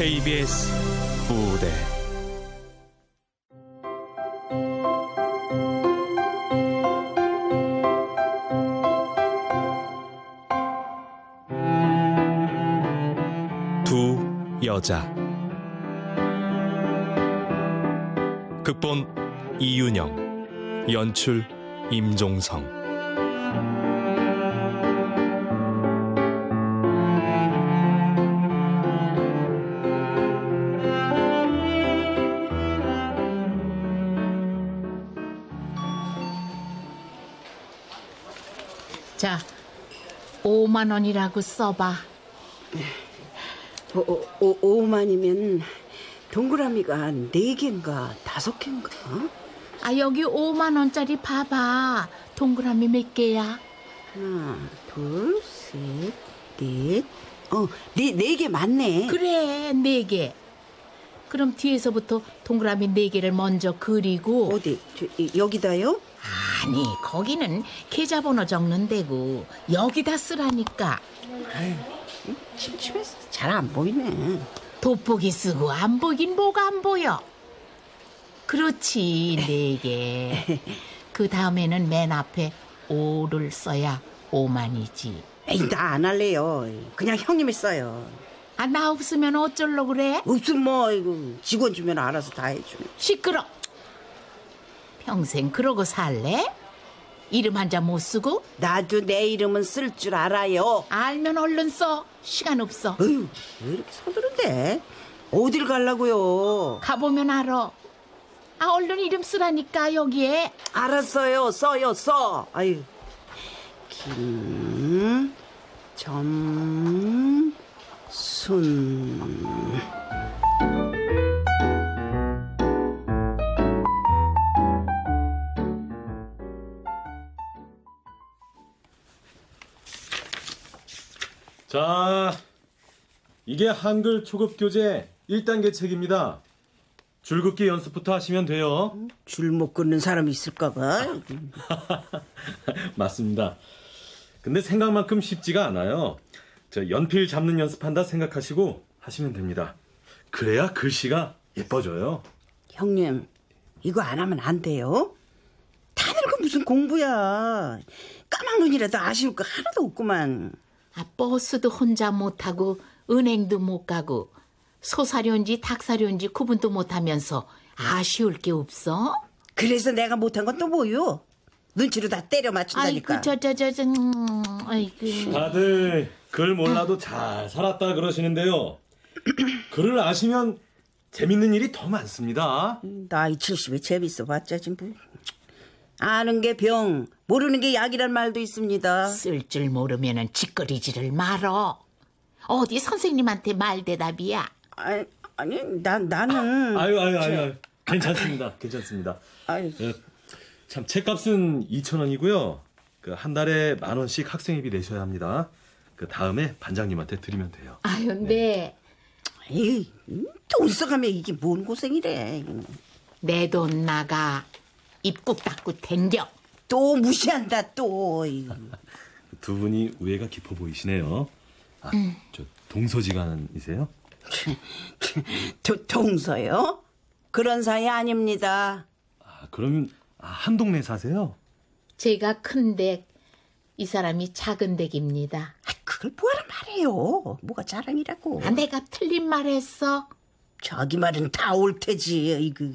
KBS 무대. 두 여자. 극본 이윤영 연출 임종성 5만 원이라고 써봐. 오, 오, 5만이면 동그라미가 네개인가 다섯 개인가 아, 여기 5만 원짜리 봐봐. 동그라미 몇 개야? 하나, 둘, 셋, 넷. 어, 네, 네 개 맞네. 그래, 네 개. 그럼 뒤에서부터 동그라미 네 개를 먼저 그리고 어디? 저, 이- 여기다요? 아니, 거기는 계좌번호 적는 데고 여기다 쓰라니까. 침침해서 잘 안 보이네. 돋보기 쓰고 안 보긴 뭐가 안 보여. 그렇지, 네 개. 그 다음에는 맨 앞에 5를 써야 5만이지. 에이, 나 안 할래요. 그냥 형님이 써요. 아, 나 없으면 어쩔러 그래? 없으면 뭐, 이거 직원 주면 알아서 다 해주네. 시끄러. 평생 그러고 살래? 이름 한 자 못 쓰고 나도 내 이름은 쓸 줄 알아요. 알면 얼른 써. 시간 없어. 어휴, 왜 이렇게 서두른데? 어딜 가려고요? 가보면 알아. 아, 얼른 이름 쓰라니까 여기에. 알았어요. 써요, 써. 아유. 김, 점, 순. 자, 이게 한글 초급 교재 1단계 책입니다. 줄긋기 연습부터 하시면 돼요. 줄못 긋는 사람이 있을까 봐. 맞습니다. 근데 생각만큼 쉽지가 않아요. 저 연필 잡는 연습한다 생각하시고 하시면 됩니다. 그래야 글씨가 예뻐져요. 형님, 이거 안 하면 안 돼요? 다 늙어 무슨 공부야. 까만 눈이라도 아쉬울 거 하나도 없구만. 아, 버스도 혼자 못 타고 은행도 못 가고 소사료인지 닭사료인지 구분도 못 하면서 아쉬울 게 없어? 그래서 내가 못한 건 또 뭐요? 눈치로 다 때려 맞춘다니까. 아이고 저저 저저 음, 아이고 다들 글 몰라도 잘 살았다 그러시는데요. 글을 아시면 재밌는 일이 더 많습니다. 나이 70이 재밌어 봤자 지금 뭐. 아는 게 병, 모르는 게 약이란 말도 있습니다. 쓸 줄 모르면은 짓거리지를 말어. 어디 선생님한테 말 대답이야. 아니, 아니 나, 나는. 아유, 아유, 아유, 아유. 괜찮습니다. 괜찮습니다. 아유, 예, 참 책값은 2,000원이고요. 그 한 달에 만 원씩 학생회비 내셔야 합니다. 그 다음에 반장님한테 드리면 돼요. 아유 네. 에이, 돈 써가며 이게 뭔 고생이래. 내 돈 나가. 입국 닫고 댕겨. 또 무시한다, 또. 두 분이 우애가 깊어 보이시네요. 아, 저 동서지간이세요? 도, 동서요? 그런 사이 아닙니다. 아, 그러면 아, 한 동네 사세요? 제가 큰 댁, 이 사람이 작은 댁입니다. 아, 그걸 뭐하러 말해요. 뭐가 자랑이라고. 아, 내가 틀린 말 했어. 자기 말은 다올 테지. 이거.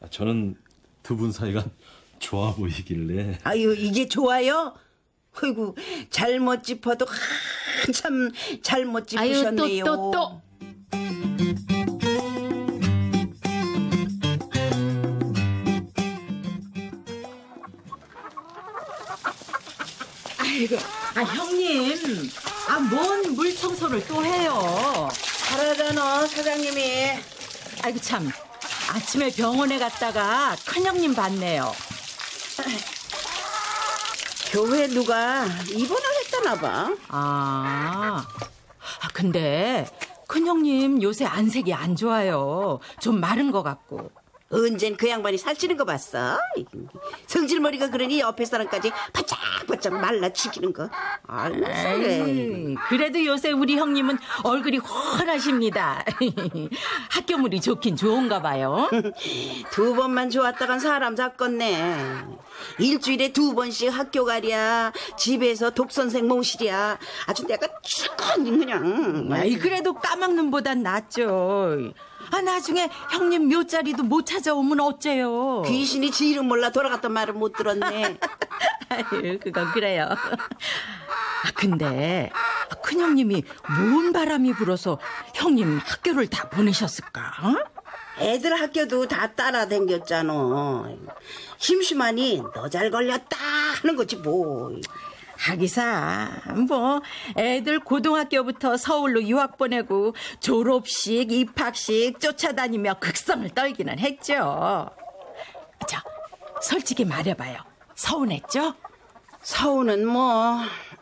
아, 저는 두 분 사이가 좋아 보이길래 아유, 이게 좋아요? 아이고, 잘못 짚어도 한참 잘못 아유 짚으셨네요. 또또 또. 아이고, 아 형님, 아 뭔 물 청소를 또 해요? 잘하잖아, 사장님이. 아이고 참, 아침에 병원에 갔다가 큰 형님 봤네요. 교회 누가 입원을 했다나 봐. 아, 아 근데 큰 형님 요새 안색이 안 좋아요. 좀 마른 것 같고. 언젠 그 양반이 살찌는 거 봤어? 성질머리가 그러니 옆에 사람까지 바짝바짝 말라 죽이는 거. 그래. 에이, 그래도 요새 우리 형님은 얼굴이 훤하십니다. 학교물이 좋긴 좋은가 봐요. 두 번만 좋았다간 사람 잡겠네. 일주일에 두 번씩 학교 가랴, 집에서 독선생 모시랴. 아주 내가 쭉 그냥. 아이, 그래도 까막눈보단 낫죠. 아, 나중에 형님 묘자리도 못 찾아오면 어째요? 귀신이 지 이름 몰라 돌아갔단 말을 못 들었네. 아유, 그건 그래요. 아, 근데 큰형님이 뭔 바람이 불어서 형님 학교를 다 보내셨을까? 어? 애들 학교도 다 따라댕겼잖아. 심심하니 너 잘 걸렸다 하는 거지 뭐. 하기사 뭐 애들 고등학교부터 서울로 유학 보내고 졸업식 입학식 쫓아다니며 극성을 떨기는 했죠. 자, 솔직히 말해봐요. 서운했죠? 서우는 뭐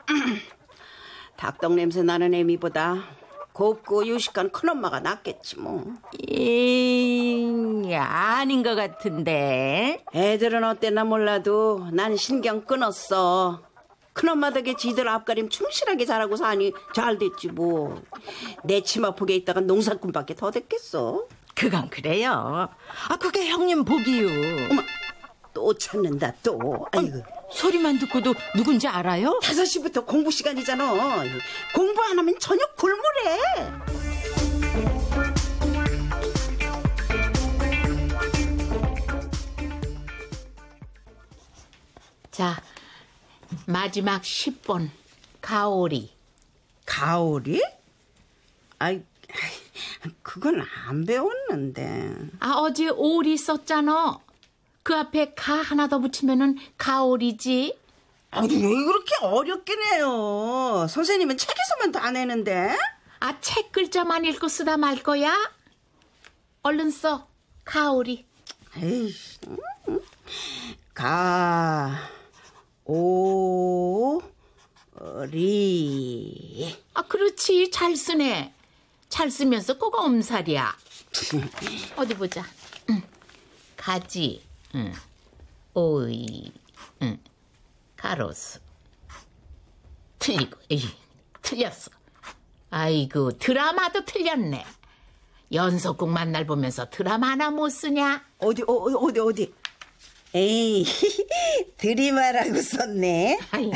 닭똥 냄새 나는 애미보다 곱고 유식한 큰엄마가 낫겠지 뭐. 이, 아닌 것 같은데. 애들은 어땠나 몰라도 난 신경 끊었어. 큰엄마 덕에 지들 앞가림 충실하게 잘하고 사니 잘 됐지 뭐. 내 치마 폭에 있다가 농사꾼밖에 더 됐겠어. 그건 그래요. 아, 그게 형님 복이요. 어머, 또 찾는다 또. 아이고. 소리만 듣고도 누군지 알아요? 5시부터 공부 시간이잖아. 공부 안 하면 저녁 골무래. 자, 마지막 10번. 가오리. 가오리? 아이, 그건 안 배웠는데. 아, 어제 오리 썼잖아. 그 앞에 가 하나 더 붙이면은 가오리지. 아니, 왜 그렇게 어렵게 내요? 선생님은 책에서만 다 내는데? 아, 책 글자만 읽고 쓰다 말 거야? 얼른 써. 가오리. 에이, 음. 가, 오, 리. 아, 그렇지. 잘 쓰네. 잘 쓰면서 꼭 엄살이야. 어디 보자. 응. 가지. 응. 오이. 응. 가로수. 틀리고. 에이, 틀렸어. 아이고, 드라마도 틀렸네. 연속곡 만날 보면서 드라마 하나 못 쓰냐? 어디, 어, 어디, 어디? 에이, 드리마라고 썼네. 아이.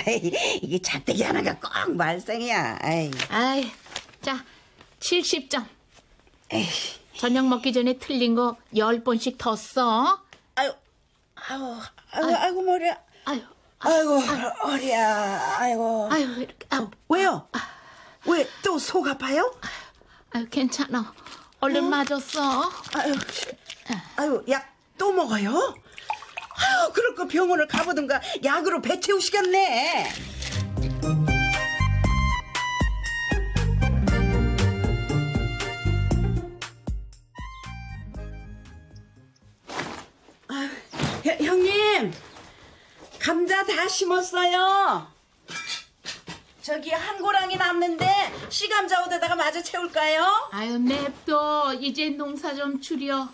이게 작대기 하나가 꼭 말썽이야. 아이. 아이, 자, 70점. 저녁 먹기 전에 틀린 거 10번씩 더 써. 아유, 아유, 아유, 아이고, 머리야. 아유, 아이고, 허리야. 아이고. 아유, 이렇게, 아유, 왜요? 왜 또 속 아파요? 아유, 괜찮아. 얼른 맞았어. 아유, 아유, 약 또 먹어요? 아유, 그럴 거 병원을 가보든가 약으로 배 채우시겠네. 형님, 감자 다 심었어요. 저기 한 고랑이 남는데 씨감자 옷에다가 마저 채울까요? 아유, 냅둬. 이제 농사 좀 줄여.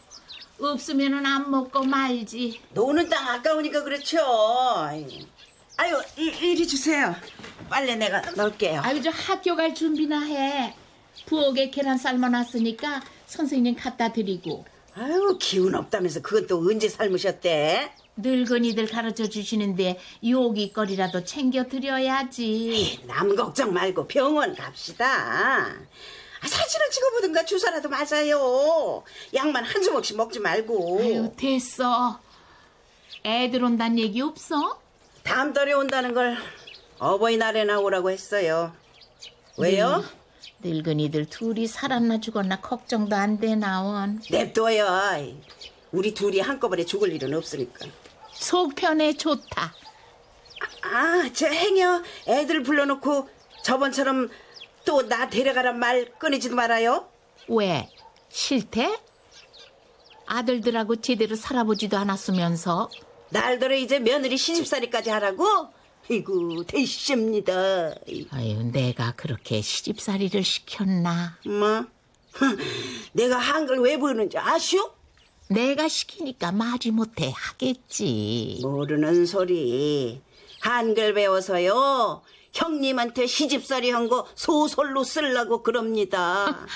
없으면은 안 먹고 말지. 노는 땅 아까우니까 그렇죠. 아유, 이, 이리 주세요. 빨래 내가 넣을게요. 아유, 저 학교 갈 준비나 해. 부엌에 계란 삶아놨으니까 선생님 갖다 드리고. 아유 기운 없다면서 또 언제 삶으셨대? 늙은이들 가르쳐 주시는데 요기거리라도 챙겨 드려야지. 남 걱정 말고 병원 갑시다. 아, 사진을 찍어보든가 주사라도 맞아요. 약만 한 주먹씩 먹지 말고. 아유, 됐어. 애들 온다는 얘기 없어? 다음 달에 온다는 걸 어버이날에 나오라고 했어요. 왜요? 늙은이들 둘이 살았나 죽었나 걱정도 안 돼, 나원. 냅둬요. 우리 둘이 한꺼번에 죽을 일은 없으니까. 속편에 좋다. 아, 저 행여 애들 불러놓고 저번처럼 또 나 데려가란 말 꺼내지도 말아요. 왜? 싫대? 아들들하고 제대로 살아보지도 않았으면서 날더러 이제 며느리 시집살이까지 하라고? 이구 대십니다. 아유 내가 그렇게 시집살이를 시켰나 뭐? 내가 한글 왜 보는지 아슈? 내가 시키니까 말이 못해 하겠지. 모르는 소리. 한글 배워서요. 형님한테 시집살이 한 거 소설로 쓰려고 그럽니다.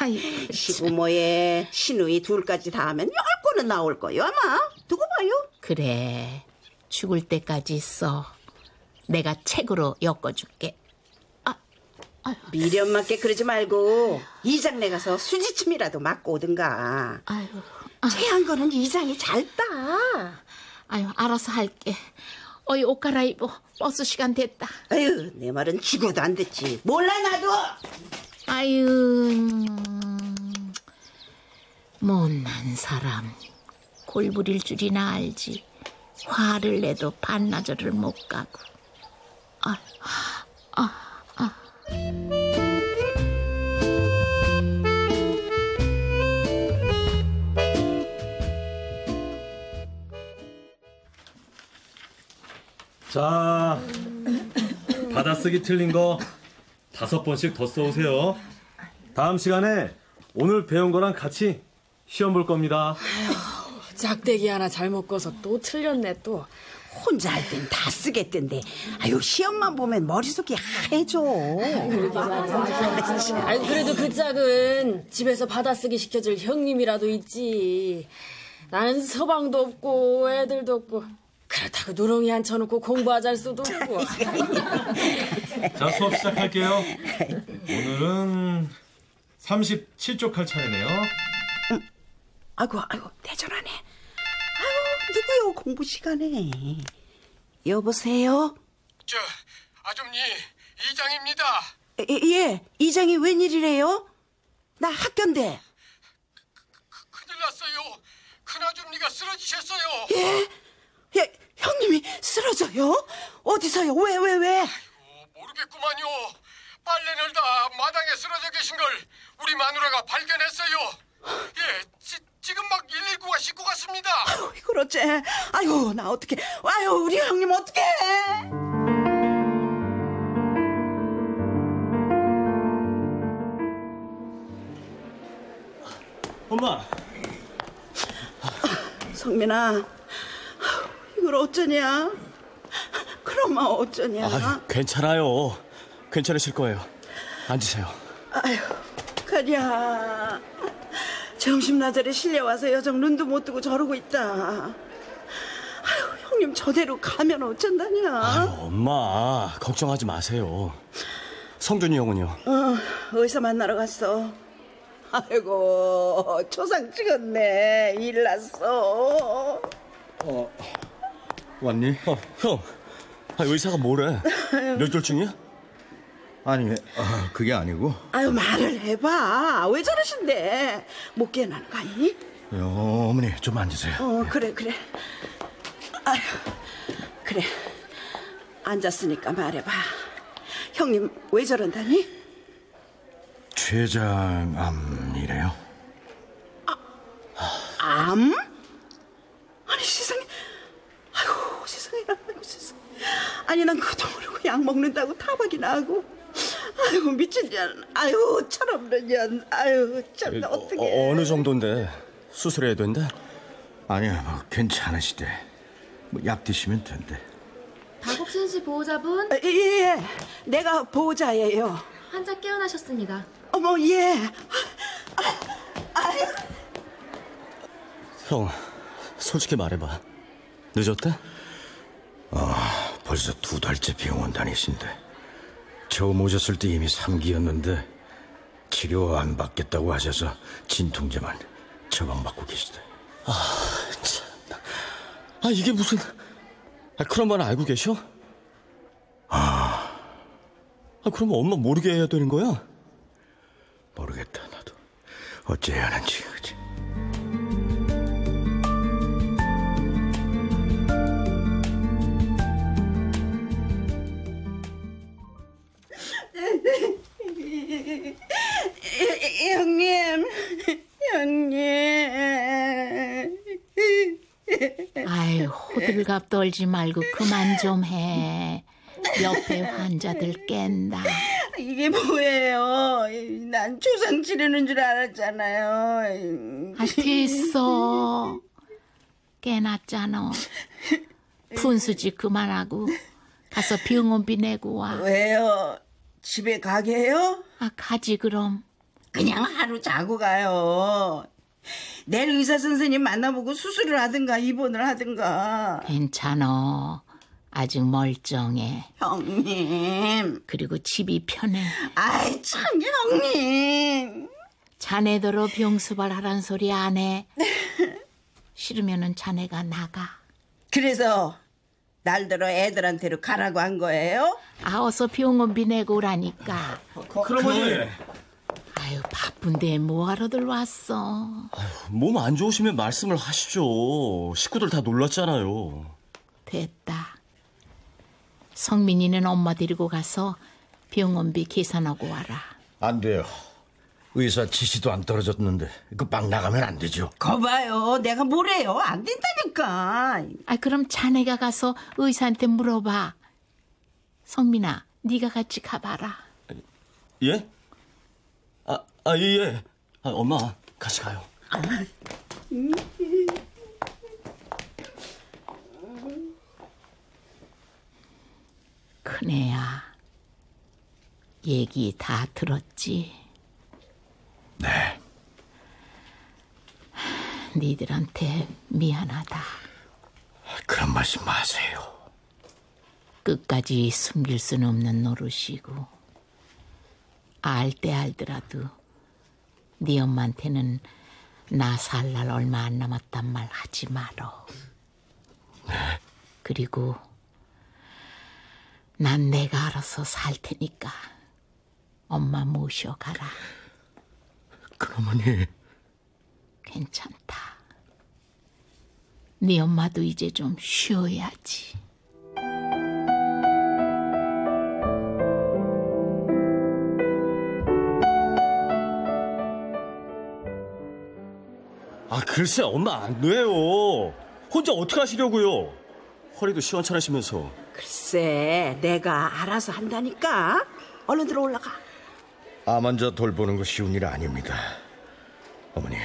아이, 시부모에 시누이 둘까지 다 하면 열 권은 나올 거요 아마. 두고 봐요. 그래. 죽을 때까지 써. 내가 책으로 엮어줄게. 미련 맞게 그러지 말고 이장네 가서 수지침이라도 맞고 오든가. 아유, 체한 거는 이장이 잘 따. 아유, 알아서 할게. 어이, 옷 갈아입어. 버스 시간 됐다. 아유, 내 말은 죽어도 안 됐지. 몰라 나도. 아유, 음, 못난 사람. 골부릴 줄이나 알지. 화를 내도 반나절을 못 가고. 아, 자, 받아쓰기 틀린 거 다섯 번씩 더 써오세요. 다음 시간에 오늘 배운 거랑 같이 시험 볼 겁니다. 짝대기 하나 잘못 꺼서 또 틀렸네 또. 혼자 할 땐 다 쓰겠던데. 아유, 시험만 보면 머릿속이 하얘져. 아니 그래도 그 짝은 집에서 받아쓰기 시켜줄 형님이라도 있지. 나는 서방도 없고 애들도 없고 그렇다고 누렁이 앉혀놓고 공부하잘 수도 없고. 자, 수업 시작할게요. 오늘은 37쪽 할 차례네요. 아이고, 아이고, 대전하네. 아유, 누구요, 공부 시간에. 여보세요? 저 아줌니 이장입니다. 예, 예, 이장이 웬일이래요? 나 학교인데. 큰일 났어요. 큰 아줌니가 쓰러지셨어요. 예? 예, 형님이 쓰러져요? 어디서요? 왜, 왜, 왜? 어, 모르겠구만요. 빨래 널다 마당에 쓰러져 계신 걸 우리 마누라가 발견했어요. 예, 지, 지금 막 119가 싣고 갔습니다. 이걸 어째? 아유, 나 어떻게? 아유, 우리 형님 어떻게? 엄마, 성민아, 이걸 어쩌냐? 그럼 마 어쩌냐? 아, 괜찮아요. 괜찮으실 거예요. 앉으세요. 아유, 가랴. 점심 나절에 실려와서 여정 눈도 못 뜨고 저러고 있다. 아유, 형님 저대로 가면 어쩐다냐? 아유, 엄마, 걱정하지 마세요. 성준이 형은요? 어, 의사 만나러 갔어. 아이고, 초상 찍었네. 일 났어. 왔니? 어, 형. 아, 의사가 뭐래? 뇌졸중이야? 아니, 아, 그게 아니고 아유, 말을 해봐. 왜 저러신데? 못 깨어나는 거 아니니? 어, 어머니 좀 앉으세요. 어, 그래, 그래. 아휴, 그래. 앉았으니까 말해봐. 형님, 왜 저런다니? 췌장암이래요. 암? 아니, 세상에. 아이고, 세상에. 아이고, 세상에. 아니, 난 그것도 모르고 약 먹는다고 타박이나 하고. 아이고, 미친 년. 아이고, 철없는 년. 아이고, 참, 나 어떡해. 어, 어느 정도인데 수술해야 된대? 아니야, 뭐 괜찮으시대. 뭐 약 드시면 된대. 박옥신 씨 보호자분 아, 예, 예. 내가 보호자예요. 환자 깨어나셨습니다. 어머, 예. 형, 솔직히 말해봐. 늦었대? 벌써 두 달째 병원 다니신데 처음 오셨을 때 이미 3기였는데 치료 안 받겠다고 하셔서 진통제만 처방받고 계시대. 아, 이게 무슨. 아, 그런 말 알고 계셔? 아. 아, 그러면 엄마 모르게 해야 되는 거야? 모르겠다 나도 어째야 하는지 그지. 형님, 형님. 아유, 호들갑 떨지 말고 그만 좀 해. 옆에 환자들 깬다. 이게 뭐예요? 난 조상 지르는 줄 알았잖아요. 아, 됐어. 깨났잖아. 푼수지 그만하고 가서 병원비 내고 와. 왜요? 집에 가게요? 아, 가지 그럼. 그냥 하루 자고 가요. 내일 의사 선생님 만나보고 수술을 하든가 입원을 하든가. 괜찮아. 아직 멀쩡해. 형님. 그리고 집이 편해. 아이 참 형님. 자네더러 병수발 하란 소리 안 해. 싫으면은 자네가 나가. 그래서 날들어 애들한테로 가라고 한 거예요? 아, 어서 병원비 내고 오라니까. 그러머니 아유, 바쁜데 뭐하러들 왔어. 몸 안 좋으시면 말씀을 하시죠. 식구들 다 놀랐잖아요. 됐다. 성민이는 엄마 데리고 가서 병원비 계산하고 와라. 안 돼요. 의사 지시도 안 떨어졌는데 그막 나가면 안 되죠. 거봐요. 내가 뭐래요? 안 된다니까. 아, 그럼 자네가 가서 의사한테 물어봐. 성민아, 네가 같이 가봐라. 예? 아, 아, 예, 예. 아, 엄마, 같이 가요. 큰애야, 얘기 다 들었지? 네. 니들한테 미안하다. 그런 말씀 마세요. 끝까지 숨길 수는 없는 노릇이고 알 때 알더라도 네 엄마한테는 나 살 날 얼마 안 남았단 말 하지 말어. 그리고 난 내가 알아서 살 테니까 엄마 모셔가라. 그러머니 괜찮다. 네 엄마도 이제 좀 쉬어야지. 아, 글쎄, 엄마 안 돼요. 혼자 어떻게 하시려고요? 허리도 시원찮으시면서. 글쎄, 내가 알아서 한다니까. 얼른 들어 올라가. 암 환자 돌보는 거 쉬운 일 아닙니다. 어머니,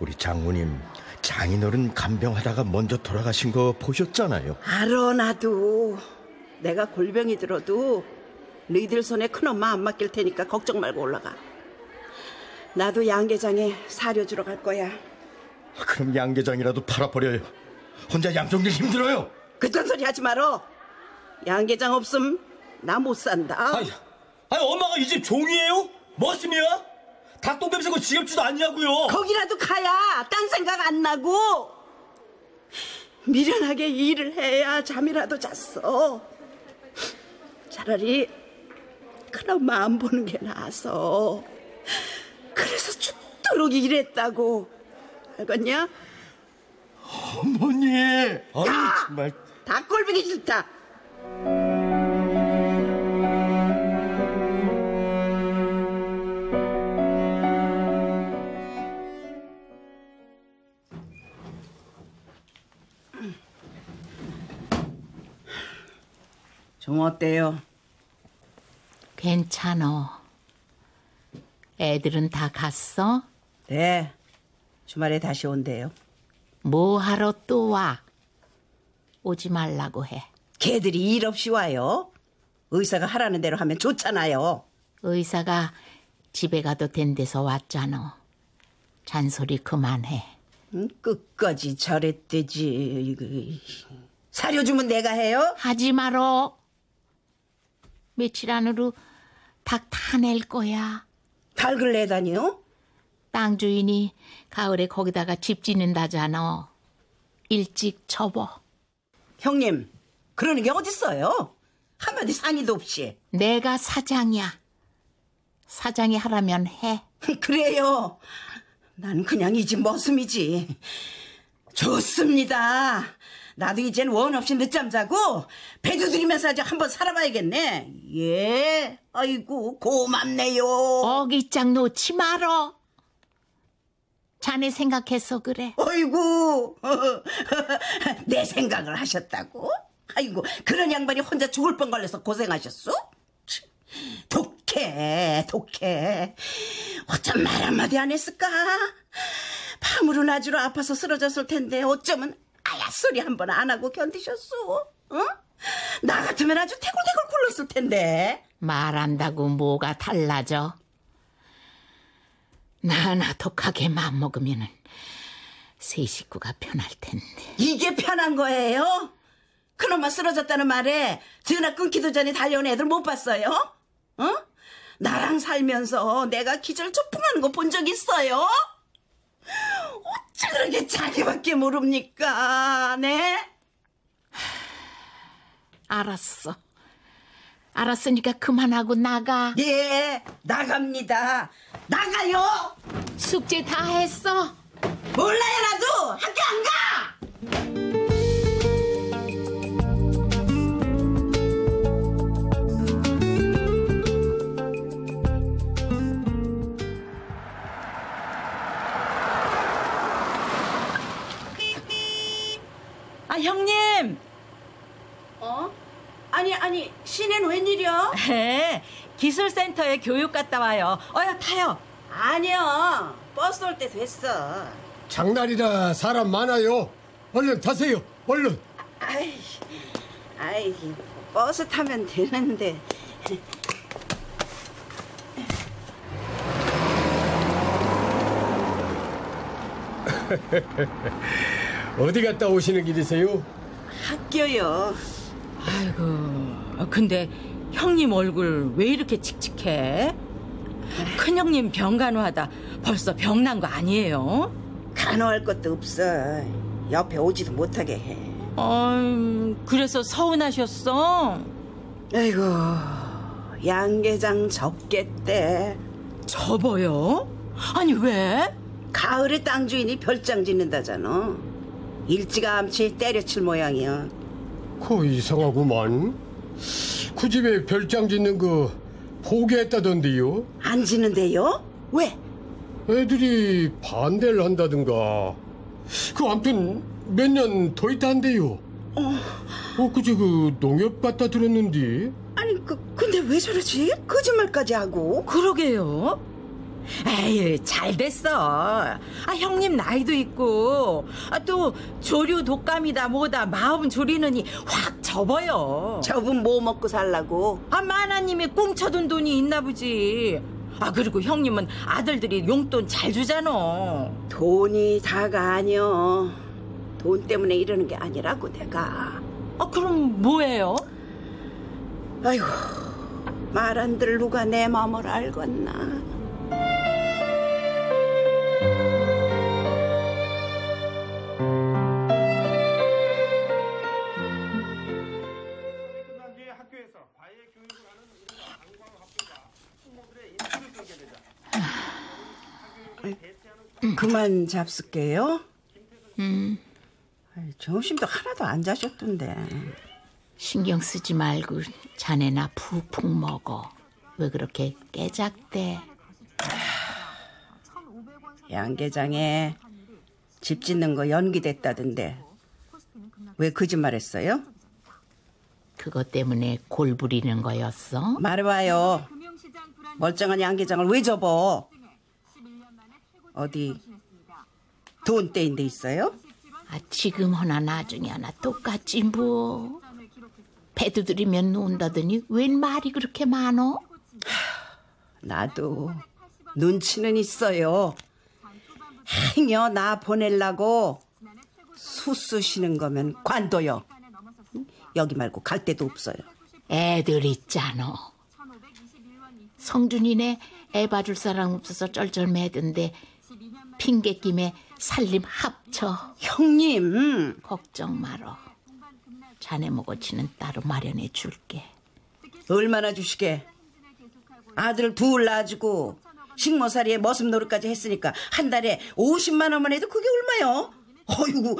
우리 장모님 장인어른 간병하다가 먼저 돌아가신 거 보셨잖아요. 알아 나도. 내가 골병이 들어도 너희들 손에 큰 엄마 안 맡길 테니까 걱정 말고 올라가. 나도 양계장에 사료 주러 갈 거야. 그럼 양계장이라도 팔아버려요. 혼자 양쪽일 힘들어요. 그딴 소리 하지 말어. 양계장 없음 나 못 산다. 아니, 아니, 엄마가 이 집 종이에요? 머슴이야? 닭똥 냄새고 지겹지도 않냐고요. 거기라도 가야 딴 생각 안 나고 미련하게 일을 해야 잠이라도 잤어. 차라리 큰엄마 안 보는 게 나아서 그래서 죽도록 일했다고 알겠냐? 어머니. 아유, 야! 정말. 다 꼴보기 싫다. 좀 어때요? 괜찮어. 애들은 다 갔어? 네. 주말에 다시 온대요. 뭐 하러 또 와? 오지 말라고 해. 걔들이 일 없이 와요. 의사가 하라는 대로 하면 좋잖아요. 의사가 집에 가도 된 데서 왔잖아. 잔소리 그만해. 응? 끝까지 잘했대지. 사료 주면 내가 해요? 하지 말어. 며칠 안으로 닭 다 낼 거야. 닭을 내다니요? 땅 주인이 가을에 거기다가 집 짓는다잖아. 일찍 접어. 형님, 그러는 게 어딨어요? 한마디 상의도 없이. 내가 사장이야. 사장이 하라면 해. 그래요. 난 그냥 이 집 머슴이지. 좋습니다. 나도 이젠 원 없이 늦잠 자고 배도 들이면서 아주 한번 살아봐야겠네. 예. 아이고 고맙네요. 어기장 놓지 말어. 자네 생각해서 그래. 아이고 내 생각을 하셨다고? 아이고 그런 양반이 혼자 죽을 뻔 걸려서 독해 독해, 독해. 어쩜 말 한마디 안 했을까? 밤으로 낮으로 아파서 쓰러졌을 텐데 어쩌면 아야 소리 한 번 안 하고 견디셨어? 어? 나 같으면 아주 태굴태굴 굴렀을 텐데. 말한다고 뭐가 달라져? 나나 독하게 마음먹으면은 새 식구가 편할 텐데. 이게 편한 거예요? 그놈아 쓰러졌다는 말에 전화 끊기도 전에 달려온 애들 못 봤어요? 어? 나랑 살면서 내가 기절 초풍하는 거 본 적 있어요? 어찌 그렇게 자기밖에 모릅니까? 네? 알았어. 알았으니까 그만하고 나가. 예, 나갑니다. 나가요! 숙제 다 했어? 몰라요, 나도! 학교 안 가! 신엔 웬일이야? 네, 기술센터에 교육 갔다 와요. 어여, 타요. 아니요. 버스 올 때 됐어. 장날이라 사람 많아요. 얼른 타세요. 얼른. 아이, 아이, 버스 타면 되는데. 어디 갔다 오시는 길이세요? 학교요. 아이고, 근데 형님 얼굴 왜 이렇게 칙칙해? 큰형님 병간호하다 벌써 병난 거 아니에요? 간호할 것도 없어. 옆에 오지도 못하게 해. 어, 그래서 서운하셨어? 아이고, 양계장 접겠대. 접어요? 아니 왜? 가을에 땅 주인이 별장 짓는다잖아. 일찌감치 때려칠 모양이야. 그 이상하구만. 그 집에 별장 짓는 거 포기했다던데요. 안 짓는데요? 왜? 애들이 반대를 한다든가. 그 아무튼 몇 년 더 있다 한대요. 어, 그제 그 농협 갖다 들었는데. 아니, 그, 근데 왜 저러지? 거짓말까지 하고. 그러게요. 에이, 잘 됐어. 아, 형님 나이도 있고, 아, 또 조류 독감이다 뭐다 마음 졸이느니 확 접어요. 저분 뭐 먹고 살라고? 아, 마나님이 꽁쳐둔 돈이 있나 보지. 아, 그리고 형님은 아들들이 용돈 잘 주잖아. 돈이 다가 아니여. 돈 때문에 이러는 게 아니라고 내가. 아, 그럼 뭐예요? 아이고 말 안 들을 누가 내 마음을 알겠나. 그만 잡술게요. 음, 점심도 하나도 안 자셨던데. 신경 쓰지 말고 자네나 푹푹 먹어. 왜 그렇게 깨작대? 양계장에 집 짓는 거 연기됐다던데 왜 거짓말했어요? 그것 때문에 골 부리는 거였어? 말해봐요. 멀쩡한 양계장을 왜 접어? 어디 돈 떼인 데 있어요? 아, 지금 하나 나중에 하나 똑같지 뭐. 배 두드리면 논다더니 웬 말이 그렇게 많어? 나도 눈치는 있어요. 행여 나 보낼라고 수쓰시는 거면 관둬요. 여기 말고 갈 데도 없어요. 애들 있잖아. 성준이네 애 봐줄 사람 없어서 쩔쩔매던데 핑계김에 살림 합쳐. 형님 걱정 말어. 자네 먹어치는 따로 마련해 줄게. 얼마나 주시게? 아들 둘 낳아주고 식모살이에 머슴 노릇까지 했으니까 한 달에 50만 원만 해도 그게 얼마요? 어이구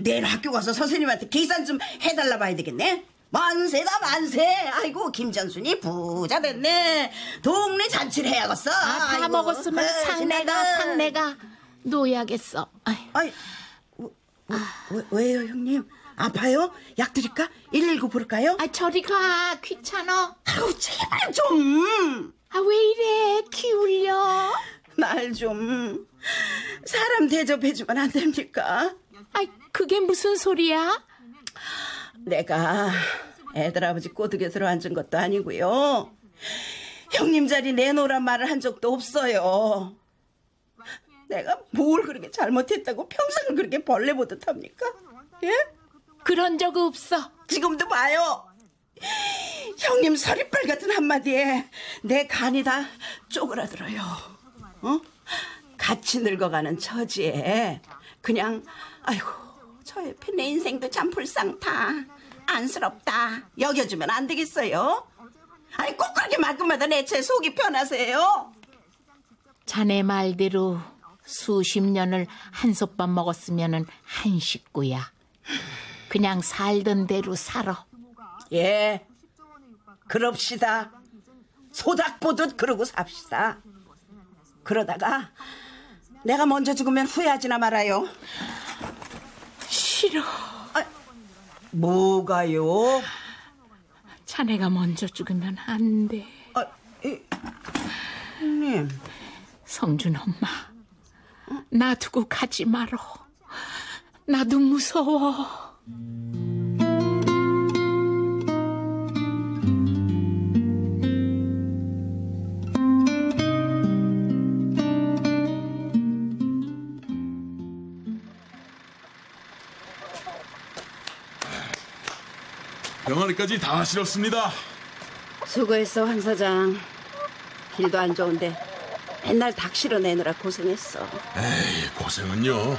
내일 학교 가서 선생님한테 계산 좀 해달라 봐야 되겠네. 만세다 만세. 아이고 김전순이 부자 됐네. 동네 잔치를 해야겠어. 아, 다 먹었으면 아, 상내가. 상내가 놓여야겠어. 아이, 왜, 왜, 왜요 형님? 아파요? 약 드릴까? 119 부를까요? 아 저리 가. 아유, 아우 제발 좀. 아, 왜 이래? 날좀 사람 대접해주면 안 됩니까? 아이, 그게 무슨 소리야? 내가 애들 아버지 꼬드겨 들어앉은 것도 아니고요. 형님 자리 내놓으란 말을 한 적도 없어요. 내가 뭘 그렇게 잘못했다고 평생 그렇게 벌레 보듯 합니까? 예? 그런 적 없어. 지금도 봐요. 형님 서리빨 같은 한마디에 내 간이 다 쪼그라들어요. 어? 같이 늙어가는 처지에 그냥 아이고 저 옆에 내 인생도 참 불쌍타 안쓰럽다 여겨주면 안 되겠어요? 아니 꼭 그렇게 말끝마다 내 제 속이 편하세요? 자네 말대로 수십 년을 한솥밥 먹었으면은 한 식구야. 그냥 살던 대로 살아. 예, 그럽시다. 소닥 보듯 그러고 삽시다. 그러다가 내가 먼저 죽으면 후회하지나 말아요. 싫어. 뭐가요? 자네가 먼저 죽으면 안 돼. 아, 이, 형님. 성준 엄마, 나 두고 가지 말어. 나도 무서워. 병아리까지 다 실었습니다. 수고했어, 황 사장. 길도 안 좋은데 맨날 닭 실어내느라 고생했어. 에이, 고생은요.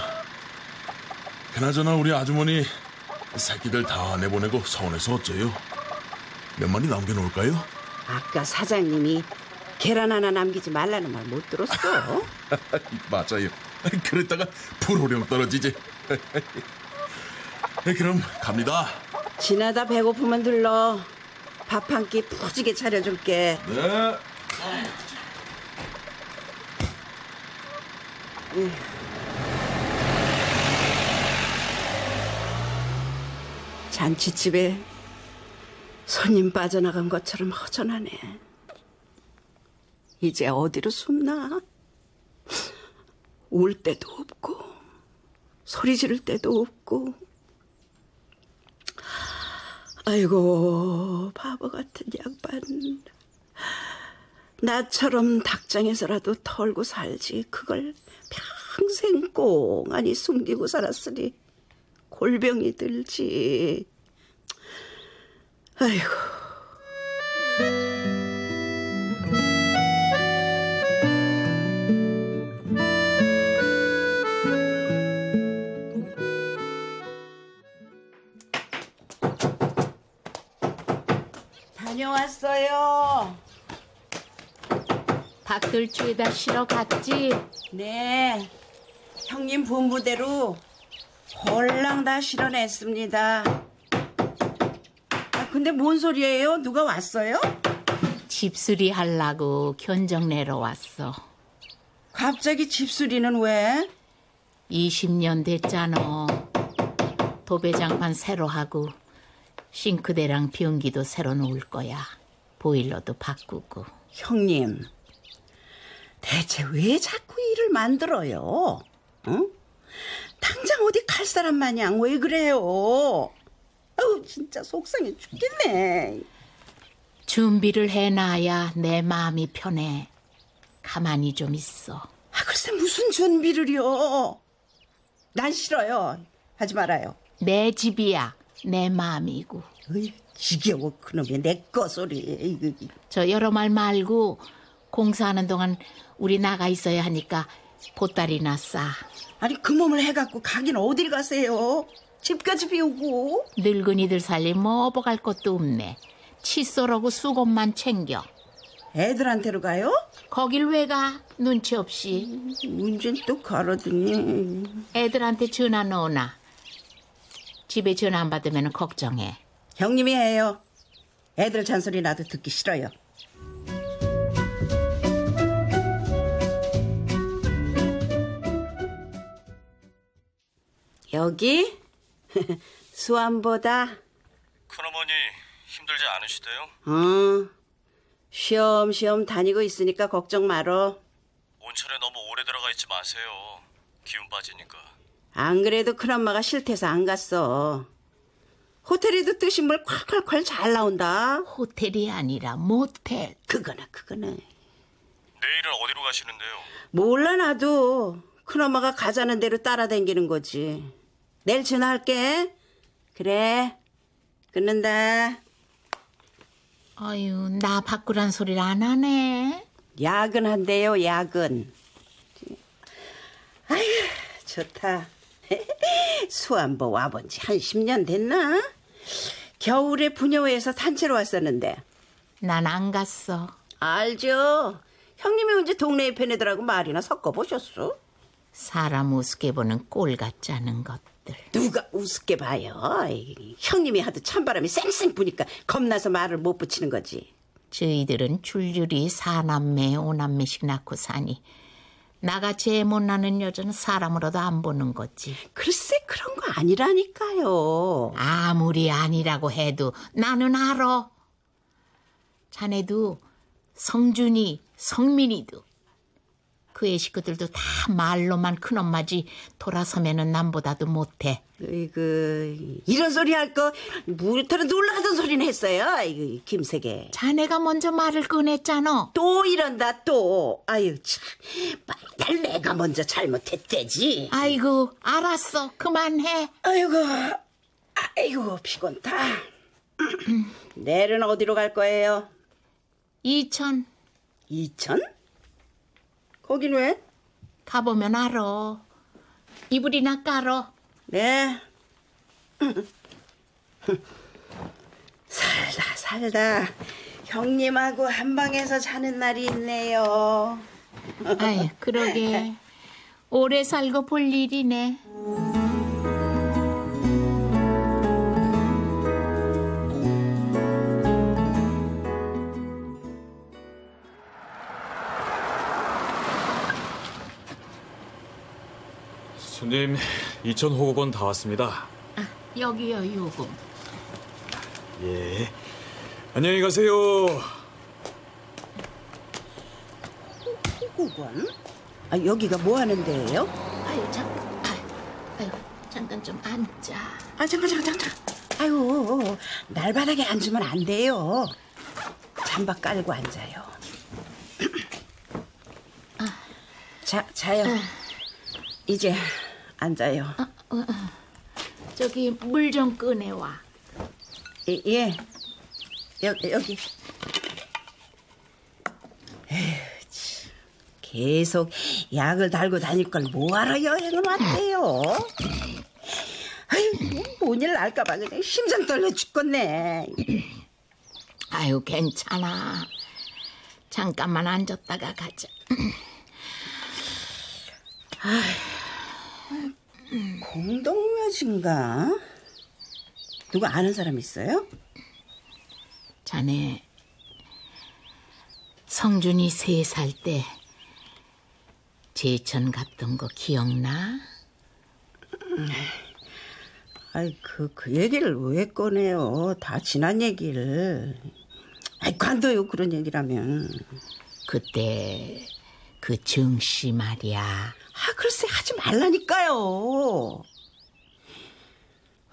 그나저나 우리 아주머니 새끼들 다 내보내고 서운해서 어째요? 몇 마리 남겨놓을까요? 아까 사장님이 계란 하나 남기지 말라는 말 못 들었어? 맞아요. 그랬다가 불호령 떨어지지. 네, 그럼 갑니다. 지나다 배고프면 들러. 밥 한 끼 푸지게 차려줄게. 네. 잔치집에 손님 빠져나간 것처럼 허전하네. 이제 어디로 숨나? 울 때도 없고, 소리 지를 때도 없고. 아이고, 바보 같은 양반. 나처럼 닭장에서라도 털고 살지. 그걸 평생 꽁하니 숨기고 살았으니 골병이 들지. 아이고. 다녀왔어요. 닭들 주에다 실어 갔지? 네. 형님 분부대로 홀랑 다 실어냈습니다. 아, 근데 뭔 소리예요? 누가 왔어요? 집수리 하려고 견적 내러 왔어. 갑자기 집수리는 왜? 20년 됐잖아. 도배장판 새로 하고 싱크대랑 변기도 새로 놓을 거야. 보일러도 바꾸고. 형님, 대체 왜 자꾸 일을 만들어요? 응? 당장 어디 갈 사람 마냥 왜 그래요? 아우 진짜 속상해 죽겠네. 준비를 해놔야 내 마음이 편해. 가만히 좀 있어. 아 글쎄 무슨 준비를요? 난 싫어요. 하지 말아요. 내 집이야. 내 마음이고. 어이, 지겨워 그놈의 내 거 소리. 저 여러 말 말고 공사하는 동안 우리 나가 있어야 하니까 보따리나 싸. 아니 그 몸을 해갖고 가긴 어딜 가세요? 집까지 비우고. 늙은이들 살림 뭐 먹어갈 것도 없네. 칫솔하고 수건만 챙겨. 애들한테로 가요? 거길 왜 가? 눈치 없이. 문제는 또 가라더니. 애들한테 전화 넣어놔. 집에 전화 안 받으면 걱정해. 형님이 해요. 애들 잔소리 나도 듣기 싫어요. 여기 수암보다 큰어머니 힘들지 않으시대요? 어 쉬엄쉬엄 다니고 있으니까 걱정 말어. 온천에 너무 오래 들어가 있지 마세요. 기운 빠지니까. 안 그래도 큰엄마가 싫대서 안 갔어. 호텔에도 뜨신 물 콸콸콸 잘 나온다. 호텔이 아니라 모텔. 그거나 그거나. 내일은 어디로 가시는데요? 몰라 나도. 큰엄마가 가자는 대로 따라다니는 거지. 내일 전화할게. 그래. 끊는다. 아유, 나 바꾸란 소리를 안 하네. 야근한대요, 야근. 아휴, 좋다. 수안보 와본 지 한 10년 됐나? 겨울에 부녀회에서 산채로 왔었는데. 난 안 갔어. 알죠. 형님이 언제 동네에 팬애들하고 말이나 섞어보셨어? 사람 우습게 보는 꼴 같지 않은 것들. 누가 우습게 봐요? 형님이 하도 찬바람이 쌩쌩 부니까 겁나서 말을 못 붙이는 거지. 저희들은 줄줄이 사남매, 오남매씩 낳고 사니 나같이 애못 낳는 여자는 사람으로도 안 보는 거지. 글쎄 그런 거 아니라니까요. 아무리 아니라고 해도 나는 알아. 자네도 성준이, 성민이도 그의 식구들도 다 말로만 큰엄마지 돌아서면은 남보다도 못해. 이그 이런 소리 할 거 물터는 놀라던 소리는 했어요. 아이고 김세계. 자네가 먼저 말을 꺼냈잖아. 또 이런다 또. 아유 참. 날 내가 먼저 잘못했대지. 아이고 알았어 그만해. 아이고 아이고 피곤다. 내일은 어디로 갈 거예요? 이천. 이천? 거긴 왜? 가보면 알아. 이불이나 깔어. 네. 살다 살다 형님하고 한 방에서 자는 날이 있네요. 아이 그러게 오래 살고 볼 일이네. 손님, 이천 호국 원 다 왔습니다. 아, 여기요 요금. 예. 안녕히 가세요. 호국 원? 아, 여기가 뭐 하는 데예요? 아유 잠깐. 아유, 아유 잠깐 좀 앉자. 아 잠깐 잠깐 잠깐. 아유 날바닥에 앉으면 안 돼요. 잠바 깔고 앉아요. 자 자요. 이제 앉아요. 어, 어. 저기 물 좀 꺼내와. 예, 예. 여기 여기. 에휴, 참. 계속 약을 달고 다닐 걸 뭐하러 여행을 왔대요? 아유, 뭔일 날까봐 그냥 심장 떨려 죽겠네. 아유 괜찮아. 잠깐만 앉았다가 가자. 공동묘지인가? 누구 아는 사람 있어요? 자네 성준이 세 살 때 제천 갔던 거 기억나? 아이 그, 그 얘기를 왜 꺼내요? 다 지난 얘기를. 아이 관둬요 그런 얘기라면. 그때 그 정씨 말이야. 아 글쎄 하지 말라니까요.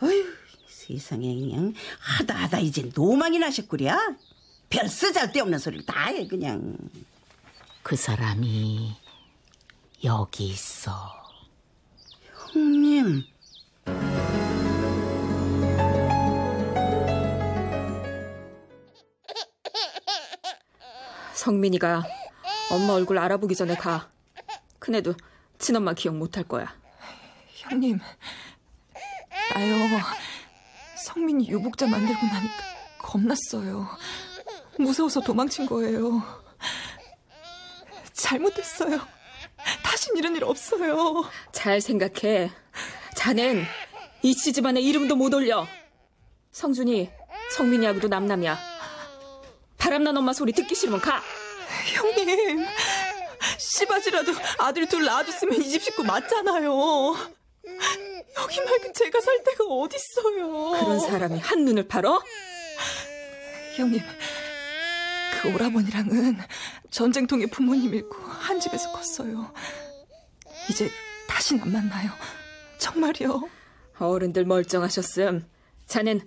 어휴 세상에 그냥 하다 하다 이제 노망이 나셨구려. 별 쓰잘데없는 소리를 다 해 그냥. 그 사람이 여기 있어. 형님. 성민이가 엄마 얼굴 알아보기 전에 가. 큰애도 친엄마 기억 못할 거야. 형님, 나요. 성민이 유복자 만들고 나니까 겁났어요. 무서워서 도망친 거예요. 잘못했어요. 다신 이런 일 없어요. 잘 생각해. 자넨 이씨 집안에 이름도 못 올려. 성준이 성민이하고도 남남이야. 바람난 엄마 소리 듣기 싫으면 가. 형님, 씨바지라도 아들 둘 낳아줬으면 이 집 식구 맞잖아요. 여기 말고 제가 살 데가 어딨어요. 그런 사람이 한눈을 팔어? 형님, 그 오라버니랑은 전쟁통에 부모님 잃고 한 집에서 컸어요. 이제 다신 안 만나요. 정말이요. 어른들 멀쩡하셨음. 자넨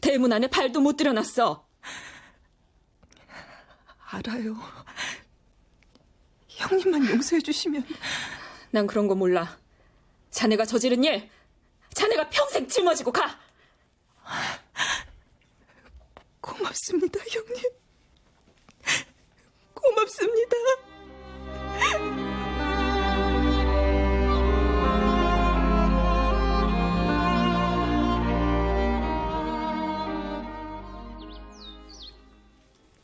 대문 안에 발도 못 들여놨어. 알아요. 형님만 용서해 주시면. 난 그런 거 몰라. 자네가 저지른 일, 자네가 평생 짊어지고 가. 고맙습니다, 형님. 고맙습니다.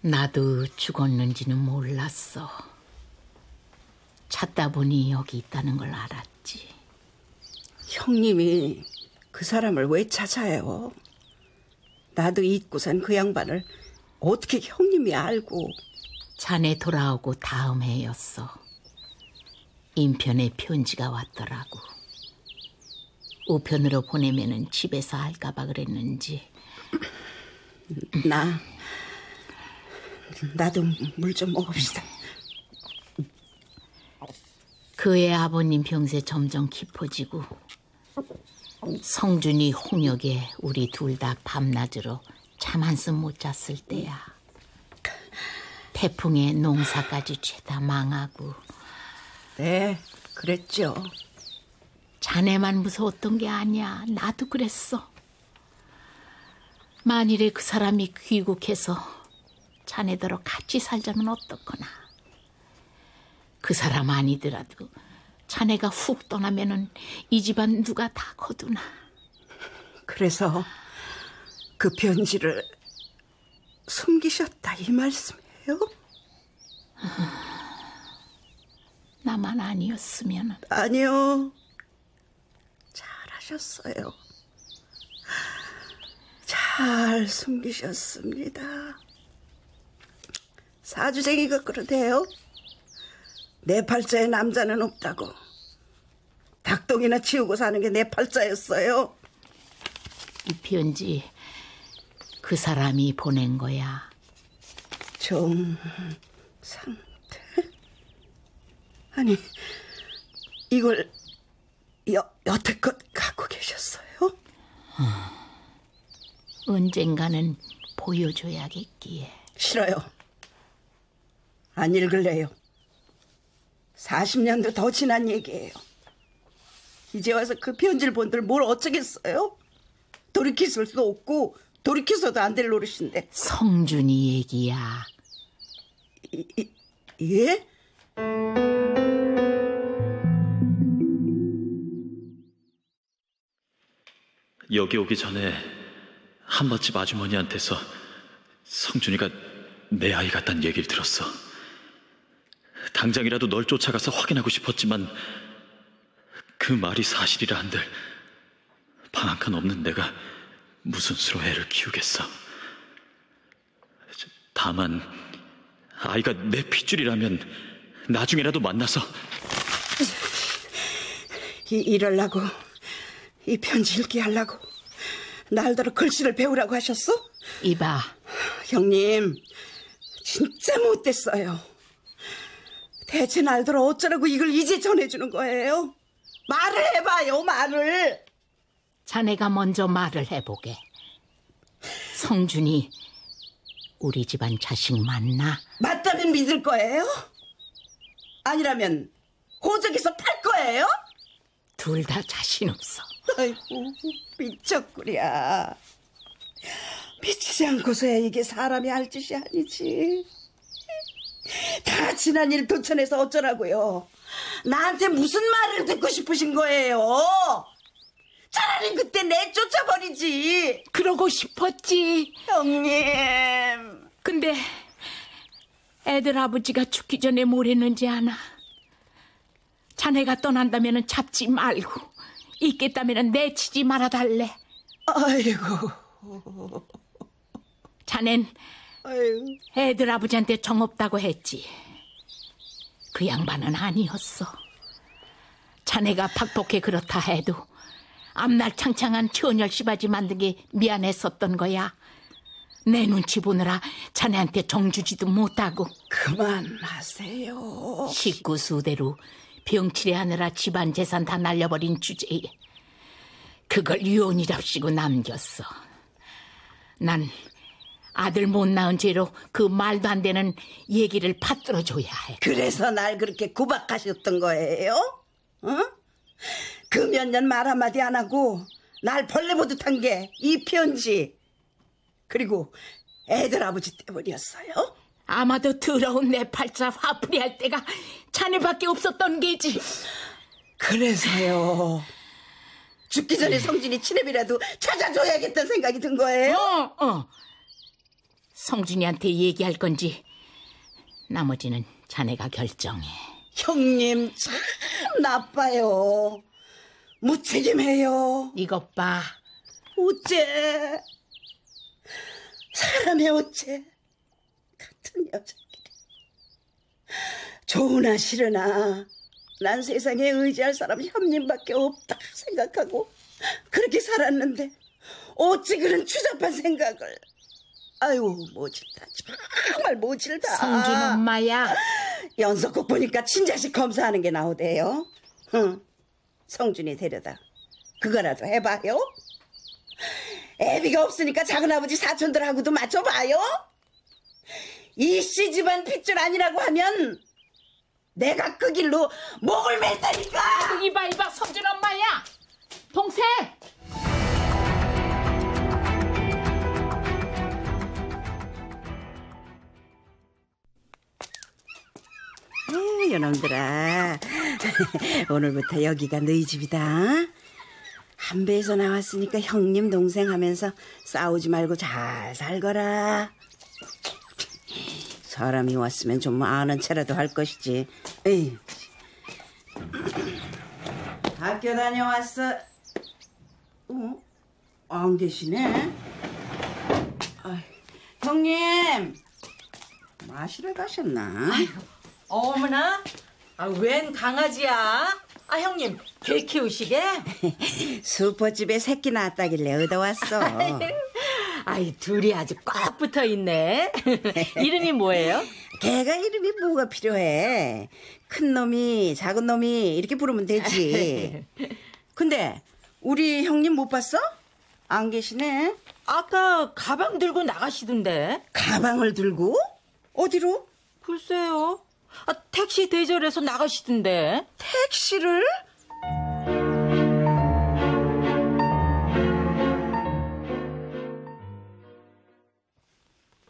나도 죽었는지는 몰랐어. 찾다 보니 여기 있다는 걸 알았지. 형님이 그 사람을 왜 찾아요? 나도 잊고 산 그 양반을 어떻게 형님이 알고? 자네 돌아오고 다음 해였어. 인편에 편지가 왔더라고. 우편으로 보내면은 집에서 할까봐 그랬는지. 나 나도 물 좀 먹읍시다. 그의 아버님 병세 점점 깊어지고 성준이 홍역에 우리 둘 다 밤낮으로 잠 한숨 못 잤을 때야. 태풍에 농사까지 죄다 망하고. 네, 그랬죠. 자네만 무서웠던 게 아니야. 나도 그랬어. 만일에 그 사람이 귀국해서 자네더러 같이 살자면 어떻거나. 그 사람 아니더라도 자네가 훅 떠나면은 이 집안 누가 다 거두나. 그래서 그 편지를 숨기셨다 이 말씀이에요? 나만 아니었으면 아니요. 잘하셨어요. 잘 숨기셨습니다. 사주쟁이가 그러대요. 내 팔자에 남자는 없다고. 닭똥이나 치우고 사는 게 내 팔자였어요. 이 편지 그 사람이 보낸 거야. 정상태? 아니, 이걸 여, 여태껏 갖고 계셨어요? 언젠가는 보여줘야겠기에. 싫어요. 안 읽을래요. 40년도 더 지난 얘기예요. 이제 와서 그 편지를 본들 뭘 어쩌겠어요? 돌이킬 수도 없고 돌이켜서도 안 될 노릇인데. 성준이 얘기야. 이, 이, 예? 여기 오기 전에 한밭집 아주머니한테서 성준이가 내 아이 같다는 얘기를 들었어. 당장이라도 널 쫓아가서 확인하고 싶었지만 그 말이 사실이라 한들 방 한 칸 없는 내가 무슨 수로 애를 키우겠어. 다만 아이가 내 핏줄이라면 나중에라도 만나서 이, 이럴라고 이 편지 읽게 하려고 날더러 글씨를 배우라고 하셨어? 이봐 형님 진짜 못됐어요 대체 날더러 어쩌라고 이걸 이제 전해주는 거예요? 말을 해봐요 말을 자네가 먼저 말을 해보게. 성준이 우리 집안 자식 맞나? 맞다면 믿을 거예요? 아니라면 호적에서 팔 거예요? 둘 다 자신 없어. 아이고 미쳤구려 미치지 않고서야 이게 사람이 할 짓이 아니지 다 지난 일 도천해서 어쩌라고요 나한테 무슨 말을 듣고 싶으신 거예요 차라리 그때 내쫓아버리지 그러고 싶었지 형님 근데 애들 아버지가 죽기 전에 뭘 했는지 아나? 자네가 떠난다면 잡지 말고 있겠다면 내치지 말아달래. 아이고. 자넨 아이고. 애들 아버지한테 정 없다고 했지. 그 양반은 아니었어. 자네가 박복해 그렇다 해도 앞날 창창한 처녀 씨바지 만든 게 미안했었던 거야. 내 눈치 보느라 자네한테 정주지도 못하고 그만하세요. 식구 수대로 병치레하느라 집안 재산 다 날려버린 주제에 그걸 유언이 잡시고 남겼어. 난 아들 못 낳은 죄로 그 말도 안 되는 얘기를 받들어 줘야 해. 그래서 날 그렇게 구박하셨던 거예요? 어? 그몇 년 말 한마디 안 하고 날 벌레 보듯 한 게 이 편지. 그리고 애들 아버지 때문이었어요? 아마도 더러운 내 팔자 화풀이 할 때가 자네밖에 없었던 게지. 그래서요. 죽기 전에 성진이 치렙이라도 찾아줘야겠다는 생각이 든 거예요? 어, 어. 성준이한테 얘기할 건지 나머지는 자네가 결정해. 형님 참 나빠요. 무책임해요. 이것 봐. 어째 사람의 어째 같은 여자끼리 좋으나 싫으나 난 세상에 의지할 사람 형님밖에 없다 생각하고 그렇게 살았는데 어찌 그런 추잡한 생각을 아유 모질다 정말 모질다 성준 엄마야. 연속곡 보니까 친자식 검사하는 게 나오대요 응. 성준이 데려다 그거라도 해봐요 애비가 없으니까 작은아버지 사촌들하고도 맞춰봐요 이씨 집안 핏줄 아니라고 하면 내가 그 길로 목을 맸다니까 이봐 이봐 성준 엄마야. 동생. 에이, 요놈들아. 오늘부터 여기가 너희 집이다. 한 배에서 나왔으니까 형님 동생 하면서 싸우지 말고 잘 살거라. 사람이 왔으면 좀 아는 체라도 할 것이지. 에이. 학교 다녀왔어. 어? 안 계시네. 아이, 형님. 마시러 가셨나? 어머나, 아, 웬 강아지야? 아, 형님, 개 키우시게? 슈퍼집에 새끼 낳았다길래 얻어왔어. 아이, 둘이 아주 꽉 붙어 있네. 이름이 뭐예요? 걔가 이름이 뭐가 필요해. 큰 놈이, 작은 놈이 이렇게 부르면 되지. 근데 우리 형님 못 봤어? 안 계시네. 아까 가방 들고 나가시던데. 가방을 들고? 어디로? 글쎄요. 아, 택시 대절해서 나가시던데. 택시를?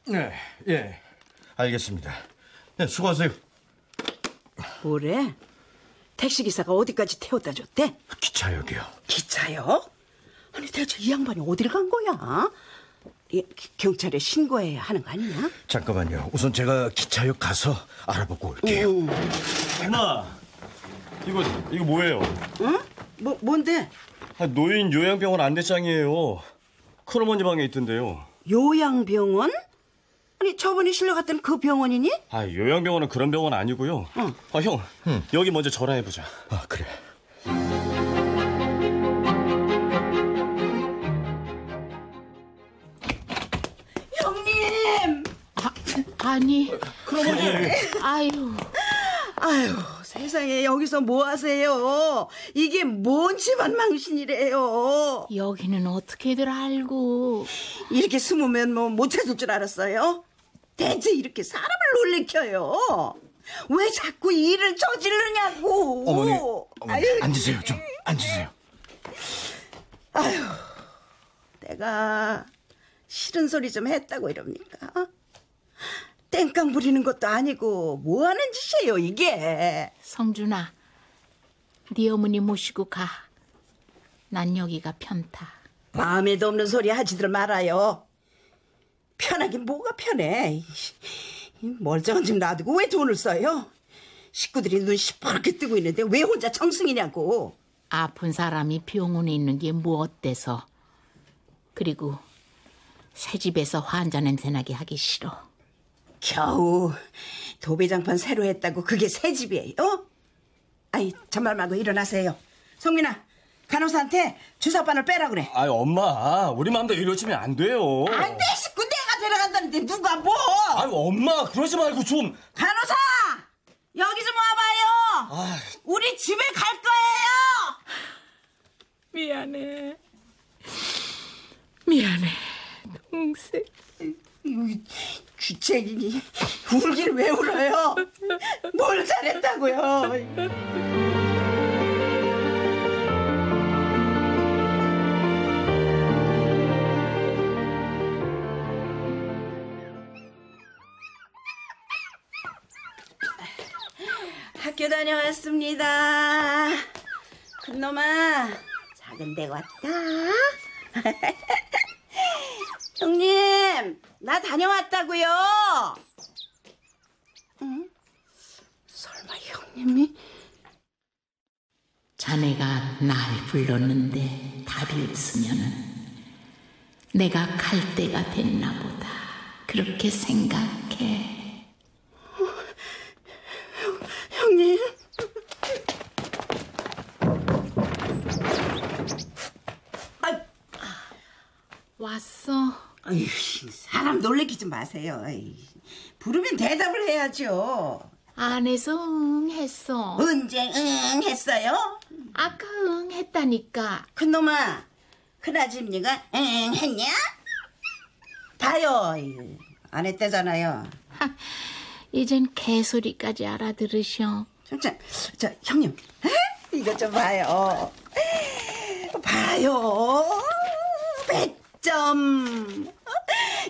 네, 예. 알겠습니다. 네, 수고하세요. 뭐래? 택시기사가 어디까지 태워다 줬대? 기차역이요. 기차요? 아니 대체 이 양반이 어딜 간 거야? 이, 기- 경찰에 신고해야 하는 거 아니냐? 잠깐만요. 우선 제가 기차역 가서 알아보고 올게요. 엄마, 이거 이거 뭐예요? 응? 뭐 뭔데? 아, 노인 요양병원 안대장이에요. 큰어머니 방에 있던데요. 요양병원? 아니 저번에 실려갔던 그 병원이니? 아, 요양병원은 그런 병원 아니고요. 아, 형, 여기 먼저 전화해보자. 아, 그래. 아니. 아유. 아유 세상에 여기서 뭐 하세요? 이게 뭔 집안 망신이래요? 여기는 어떻게들 알고? 이렇게 숨으면 뭐 못 찾을 줄 알았어요? 대체 이렇게 사람을 놀래켜요? 왜 자꾸 일을 저지르냐고? 어머니, 어머니 아유, 앉으세요. 좀 앉으세요. 아유, 내가 싫은 소리 좀 했다고 이럽니까? 땡깡 부리는 것도 아니고 뭐 하는 짓이에요 이게? 성준아, 네 어머니 모시고 가. 난 여기가 편타. 마음에도 없는 소리 하지들 말아요. 편하긴 뭐가 편해. 이 멀쩡한 집 놔두고 왜 돈을 써요? 식구들이 눈 시퍼렇게 뜨고 있는데 왜 혼자 청승이냐고. 아픈 사람이 병원에 있는 게 뭐 어때서? 그리고 새 집에서 환자 냄새 나게 하기 싫어. 겨우 도배장판 새로 했다고 그게 새 집이에요? 아이 잔말 말고 일어나세요. 성민아 간호사한테 주사바늘 빼라 그래. 아, 엄마, 우리 마음대로 이러시면 안 돼요. 안 돼, 식구 내가 데려간다는데 누가 뭐? 아유 엄마 그러지 말고 좀. 간호사 여기 좀 와봐요. 아, 우리 집에 갈 거예요. 미안해. 미안해. 동생. 주책이니 울길 왜 울어요? 뭘 잘했다고요? 학교 다녀왔습니다. 큰놈아, 작은 데 왔다. 형님, 나 다녀왔다고요. 응? 설마 형님이? 자네가 날 불렀는데 답이 없으면은 내가 갈 때가 됐나 보다. 그렇게 생각해. 형님. 왔어. 아유, 사람 놀래키지 마세요. 아이, 부르면 대답을 해야죠. 안에서 응 했어. 언제 응 했어요? 아까 응 했다니까. 큰놈아, 큰아집니가 응 했냐? 봐요. 안 했대잖아요. 이젠 개소리까지 알아들으셔. 자, 저 형님, 이것 좀 봐요. 봐요. 100점.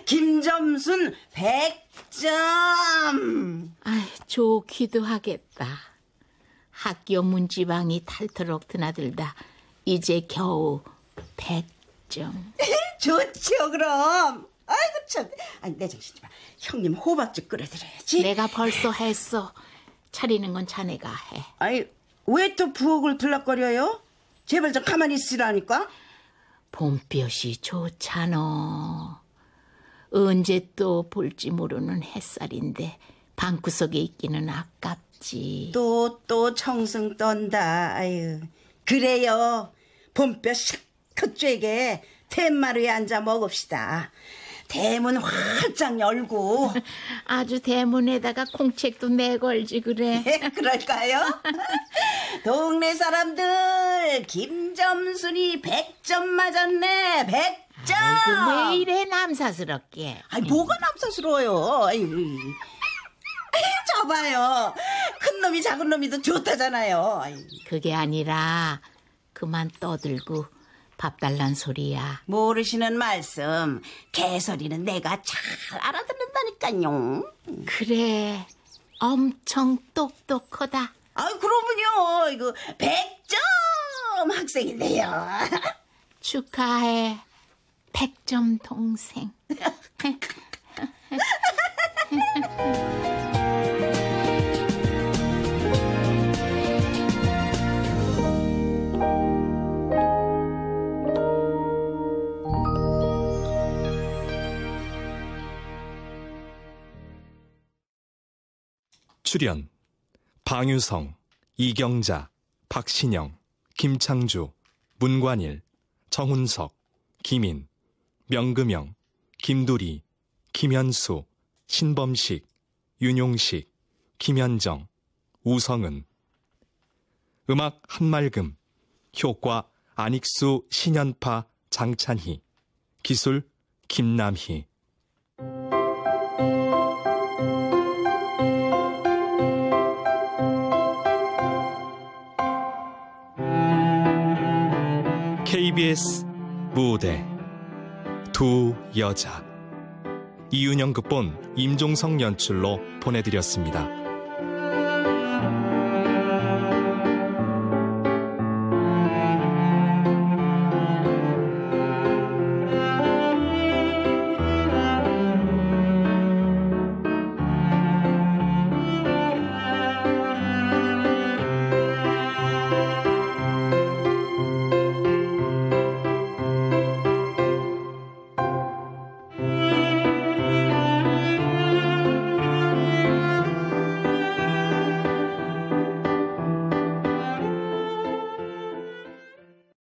김점순 100점. 아이, 좋기도 하겠다. 학교 문지방이 탈토록 드나들다. 이제 겨우 100점. 좋죠, 그럼. 아이고, 참. 아니, 내 정신 좀 봐. 형님 호박죽 끓여드려야지. 내가 벌써 했어. 차리는 건 자네가 해. 아니, 왜또 부엌을 들락거려요? 제발 좀 가만히 있으라니까. 봄볕이 좋잖아. 언제 또 볼지 모르는 햇살인데 방구석에 있기는 아깝지. 또, 또 청승 떤다. 아유. 그래요. 봄볕 실컷 쬐게 툇마루에 앉아 먹읍시다. 대문 활짝 열고. 아주 대문에다가 콩책도 내걸지 그래. 그럴까요? 동네 사람들 김점순이 100점 맞았네. 100 점. 아이고, 왜 이래 남사스럽게. 아니 뭐가 남사스러워요. 아유. 저봐요. 큰 놈이 작은 놈이 더 좋다잖아요. 아유. 그게 아니라 그만 떠들고 밥 달란 소리야. 모르시는 말씀. 개소리는 내가 잘 알아듣는다니까요. 그래. 엄청 똑똑하다. 아, 그러면요. 이거 100점 학생인데요. 축하해. 100점 동생. 출연 방유성, 이경자, 박신영, 김창주, 문관일, 정훈석, 김인, 명금영, 김두리, 김현수, 신범식, 윤용식, 김현정, 우성은. 음악 한말금 효과 안익수 신연파 장찬희. 기술 김남희. KBS 무대 두 여자 이윤영 극본 임종성 연출로 보내드렸습니다.